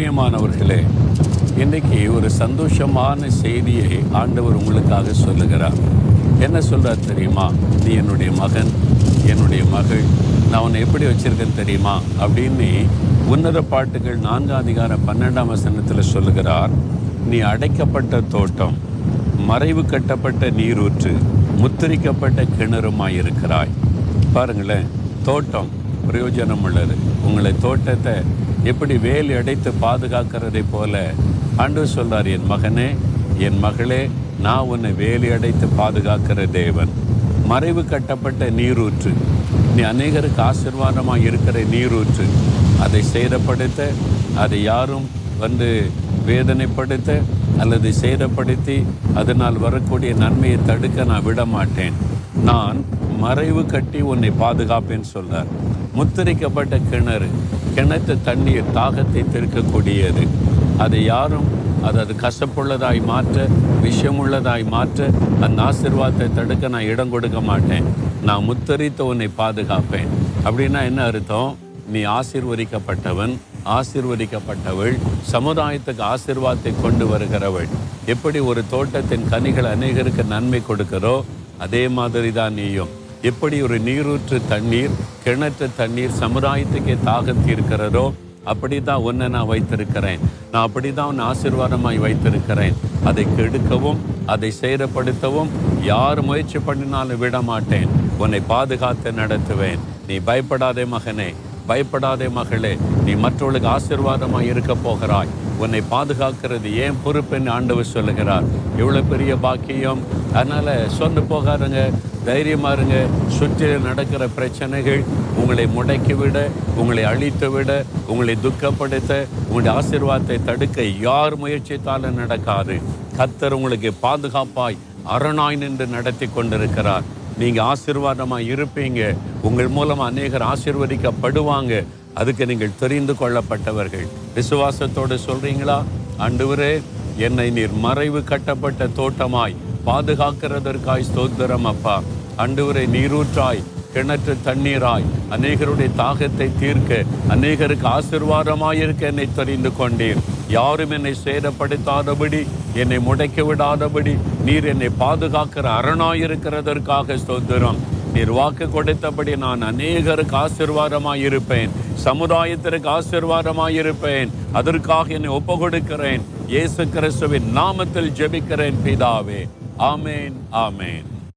பிரியமானவர்களே இன்னைக்கு ஒரு சந்தோஷமான செய்தியை ஆண்டவர் உங்களுக்காக சொல்லுகிறார். என்ன சொல்கிறார் தெரியுமா? நீ என்னுடைய மகன் என்னுடைய மகள் நான் உன்னை எப்படி வச்சுருக்கேன் தெரியுமா? அப்படின்னு உன்னத பாட்டுகள் நான்காம் அதிகாரம் பன்னெண்டாம் வசனத்தில் சொல்லுகிறார். நீ அடைக்கப்பட்ட தோட்டம் மறைவு கட்டப்பட்ட நீரூற்று முத்திரிக்கப்பட்ட கிணறுமாய் இருக்கிறாய் பாருங்களேன் தோட்டம் பிரயோஜனம் உள்ளது உங்களை தோட்டத்தை எப்படி வேலி அடைத்து பாதுகாக்கிறதை போல அன்று சொல்றார் என் மகனே என் மகளே நான் உன்னை வேலி அடைத்து பாதுகாக்கிற தேவன். மறைவு கட்டப்பட்ட நீரூற்று. நீ அநேகருக்கு ஆசீர்வாதமாக இருக்கிற நீரூற்று. அதை சேதப்படுத்த அதை யாரும் வந்து வேதனைப்படுத்த அல்லது சேதப்படுத்தி அதனால் வரக்கூடிய நன்மையை தடுக்க நான் விட மாட்டேன் நான் மறைவு கட்டி உன்னை பாதுகாப்பேன்னு சொன்னார். முத்திரிக்கப்பட்ட கிணறு கிணத்து தண்ணீர் தாகத்தை திறக்கக்கூடியது அதை யாரும் அது அது கசப்புள்ளதாய் மாற்ற விஷமுள்ளதாய் மாற்ற அந்த ஆசிர்வாதத்தை தடுக்க நான் இடம் கொடுக்க மாட்டேன். நான் முத்தரித்த உன்னை பாதுகாப்பேன். அப்படின்னா என்ன அர்த்தம்? நீ ஆசிர்வதிக்கப்பட்டவன் ஆசீர்வதிக்கப்பட்டவள் சமுதாயத்துக்கு ஆசிர்வாதத்தை கொண்டு வருகிறவள். எப்படி ஒரு தோட்டத்தின் கனிகள் அநேகருக்கு நன்மை கொடுக்கிறோ அதே மாதிரி தான் நீயும். எப்படி ஒரு நீரூற்று தண்ணீர் கிணற்று தண்ணீர் சமுதாயத்துக்கே தாகம் தீர்க்கிறதோ அப்படி தான் உன்னை நான் வைத்திருக்கிறேன். நான் அப்படி தான் உன் ஆசீர்வாதமாய் வைத்திருக்கிறேன். அதை கெடுக்கவும் அதை சேரப்படுத்தவும் யார் முயற்சி பண்ணினாலும் விட மாட்டேன் உன்னை பாதுகாத்து நடத்துவேன். நீ பயப்படாதே மகனே. பயப்படாதே மகளே. நீ மற்றவளுக்கு ஆசீர்வாதமாய் இருக்க போகிறாய். உன்னை பாதுகாக்கிறது ஏன் பொறுப்புன்னு ஆண்டவர் சொல்லுகிறார். இவ்வளோ பெரிய பாக்கியம். அதனால் சொந்து போகாருங்க தைரியமா இருங்க. சுற்றி நடக்கிற பிரச்சனைகள் உங்களை முடக்கிவிட உங்களை அழித்து விட உங்களை துக்கப்படுத்த உங்களுடைய ஆசீர்வாதத்தை தடுக்க யார் முயற்சித்தாலும் நடக்காது. கத்தர் உங்களுக்கு பாதுகாப்பாய் அரணாய் நின்று நடத்தி கொண்டிருக்கிறார். நீங்கள் ஆசீர்வாதமாக இருப்பீங்க. உங்கள் மூலம் அநேகர் ஆசீர்வதிக்கப்படுவாங்க. அதுக்கு நீங்கள் தெரிந்து கொள்ளப்பட்டவர்கள். விசுவாசத்தோடு சொல்றீங்களா? ஆண்டவரே என்னை நீர் மறைவு கட்டப்பட்ட தோட்டமாய் பாதுகாக்கிறதற்காய் ஸ்தோத்திரம் அப்பா. ஆண்டவரை நீரூற்றாய் கிணற்று தண்ணீராய் அநேகருடைய தாகத்தை தீர்க்க அநேகருக்கு ஆசிர்வாதமாயிருக்க என்னை தெரிந்து கொண்டீர். யாரும் என்னை சேதப்படுத்தாதபடி என்னை முடைக்க விடாதபடி நீர் என்னை பாதுகாக்கிற அரணாயிருக்கிறதற்காக சொந்தரம் நீர் வாக்கு கொடுத்தபடி நான் அநேகருக்கு ஆசீர்வாதமாய் இருப்பேன் சமுதாயத்திற்கு ஆசீர்வாதமாய் இருப்பேன் அதற்காக என்னை ஒப்பு கொடுக்கிறேன் இயேசு கிறிஸ்துவின் நாமத்தில் ஜெபிக்கிறேன் பிதாவே. ஆமேன் ஆமேன்.